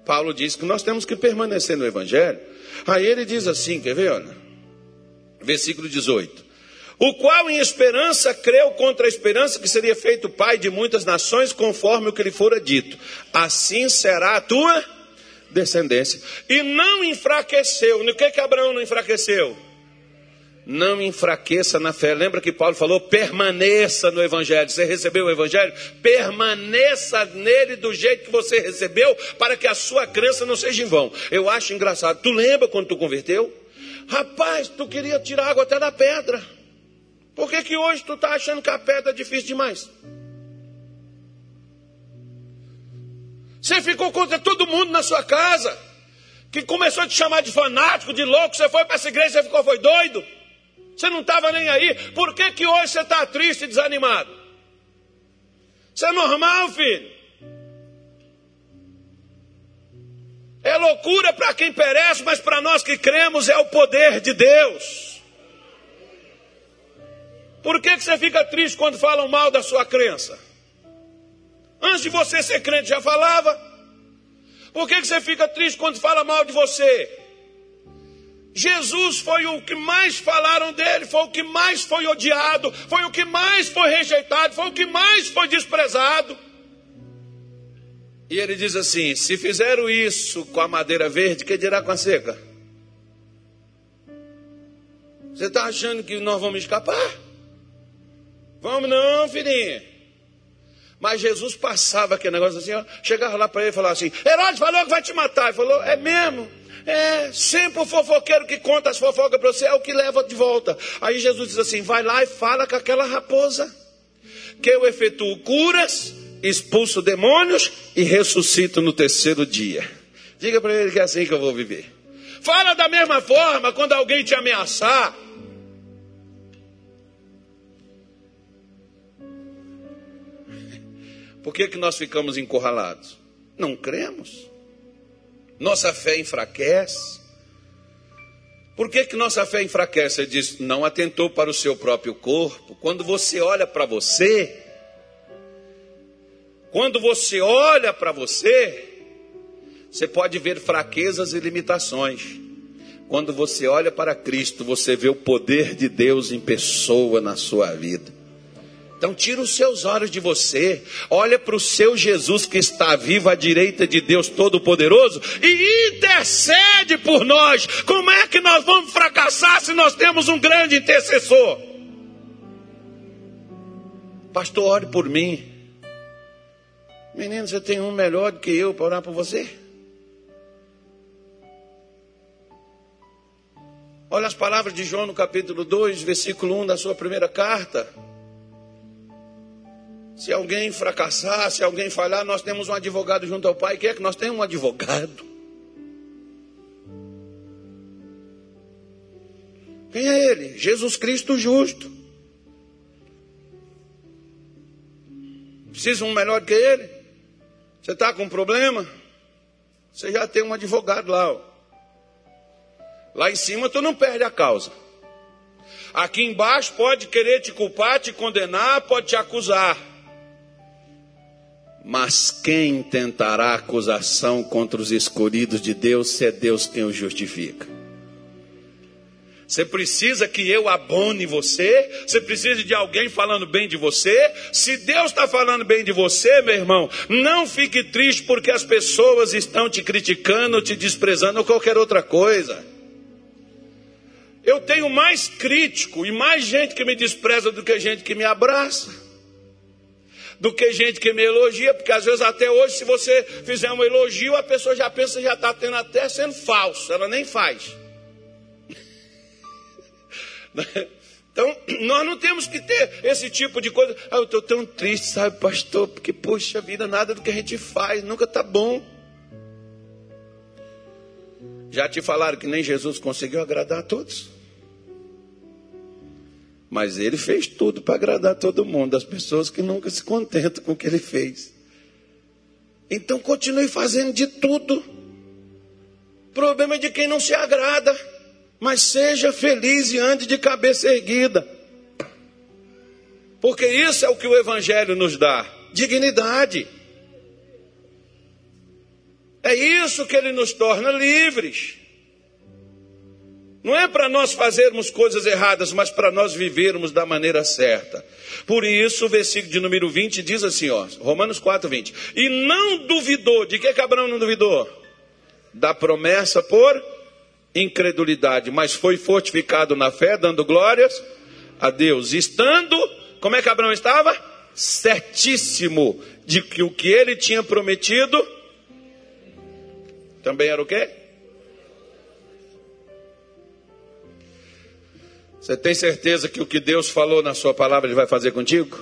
Paulo diz que nós temos que permanecer no Evangelho. Aí ele diz assim: quer ver, olha? Versículo 18 o qual em esperança creu contra a esperança que seria feito pai de muitas nações, conforme o que lhe fora dito. Assim será a tua descendência. E não enfraqueceu. No que que Abraão não enfraqueceu? Não enfraqueça na fé. Lembra que Paulo falou: permaneça no Evangelho. Você recebeu o Evangelho? Permaneça nele do jeito que você recebeu, para que a sua crença não seja em vão. Eu acho engraçado. Tu lembra quando tu converteu? Rapaz, tu queria tirar água até da pedra. Por que, que hoje tu está achando que a pedra é difícil demais? Você ficou contra todo mundo na sua casa, que começou a te chamar de fanático, de louco, você foi para essa igreja, você ficou, foi doido. Você não estava nem aí. Por que, que hoje você está triste e desanimado? Isso é normal, filho. É loucura para quem perece, mas para nós que cremos é o poder de Deus. Por que, que você fica triste quando falam mal da sua crença? Antes de você ser crente já falava. Por que, que você fica triste quando fala mal de você? Jesus foi o que mais falaram dele, foi o que mais foi odiado, foi o que mais foi rejeitado, foi o que mais foi desprezado. E ele diz assim: se fizeram isso com a madeira verde, que dirá com a seca? Você está achando que nós vamos escapar? Vamos não, filhinha. Mas Jesus passava aquele negócio assim, ó, chegava lá para ele e falava assim: Herodes falou que vai te matar. Ele falou: é mesmo? É, sempre o fofoqueiro que conta as fofocas para você é o que leva de volta. Aí Jesus diz assim: vai lá e fala com aquela raposa, que eu efetuo curas expulso demônios e ressuscito no terceiro dia. Diga para ele que é assim que eu vou viver. Fala da mesma forma quando alguém te ameaçar. Por que, que nós ficamos encurralados? Não cremos. Nossa fé enfraquece. Por que, que nossa fé enfraquece? Ele diz: não atentou para o seu próprio corpo. Quando você olha para você, quando você olha para você, você pode ver fraquezas e limitações. Quando você olha para Cristo, você vê o poder de Deus em pessoa na sua vida. Então tira os seus olhos de você, olha para o seu Jesus que está vivo à direita de Deus Todo-Poderoso e intercede por nós. Como é que nós vamos fracassar se nós temos um grande intercessor? Pastor, ore por mim. Menino, você tem um melhor do que eu para orar por você? Olha as palavras de João no capítulo 2, versículo 1 da sua primeira carta. Se alguém fracassar, se alguém falhar, nós temos um advogado junto ao Pai. Quem é que nós temos um advogado? Quem é ele? Jesus Cristo justo. Precisa um melhor que ele? Você está com um problema? Você já tem um advogado lá. Ó. Lá em cima tu não perde a causa. Aqui embaixo pode querer te culpar, te condenar, pode te acusar. Mas quem tentará acusação contra os escolhidos de Deus se é Deus quem os justifica? Você precisa que eu abone você. Você precisa de alguém falando bem de você. Se Deus está falando bem de você, meu irmão, não fique triste porque as pessoas estão te criticando, te desprezando ou qualquer outra coisa. Eu tenho mais crítico e mais gente que me despreza do que gente que me abraça. Do que gente que me elogia, porque às vezes até hoje, se você fizer um elogio, a pessoa já pensa já está tendo até sendo falso, ela nem faz. Então, nós não temos que ter esse tipo de coisa. Ah, eu estou tão triste, sabe, pastor, porque, poxa vida, nada do que a gente faz nunca está bom. Já te falaram que nem Jesus conseguiu agradar a todos. Mas ele fez tudo para agradar todo mundo, as pessoas que nunca se contentam com o que ele fez. Então continue fazendo de tudo. O problema é de quem não se agrada mas seja feliz e ande de cabeça erguida. Porque isso é o que o Evangelho nos dá: dignidade. É isso que ele nos torna livres. Não é para nós fazermos coisas erradas, mas para nós vivermos da maneira certa. Por isso, o versículo de número 20 diz assim, ó, Romanos 4, 20. E não duvidou, de que, que Abraão não duvidou? Da promessa por incredulidade, mas foi fortificado na fé, dando glórias a Deus. Estando, como é que Abraão estava? Certíssimo de que o que ele tinha prometido também era o quê? Você tem certeza que o que Deus falou na sua palavra ele vai fazer contigo?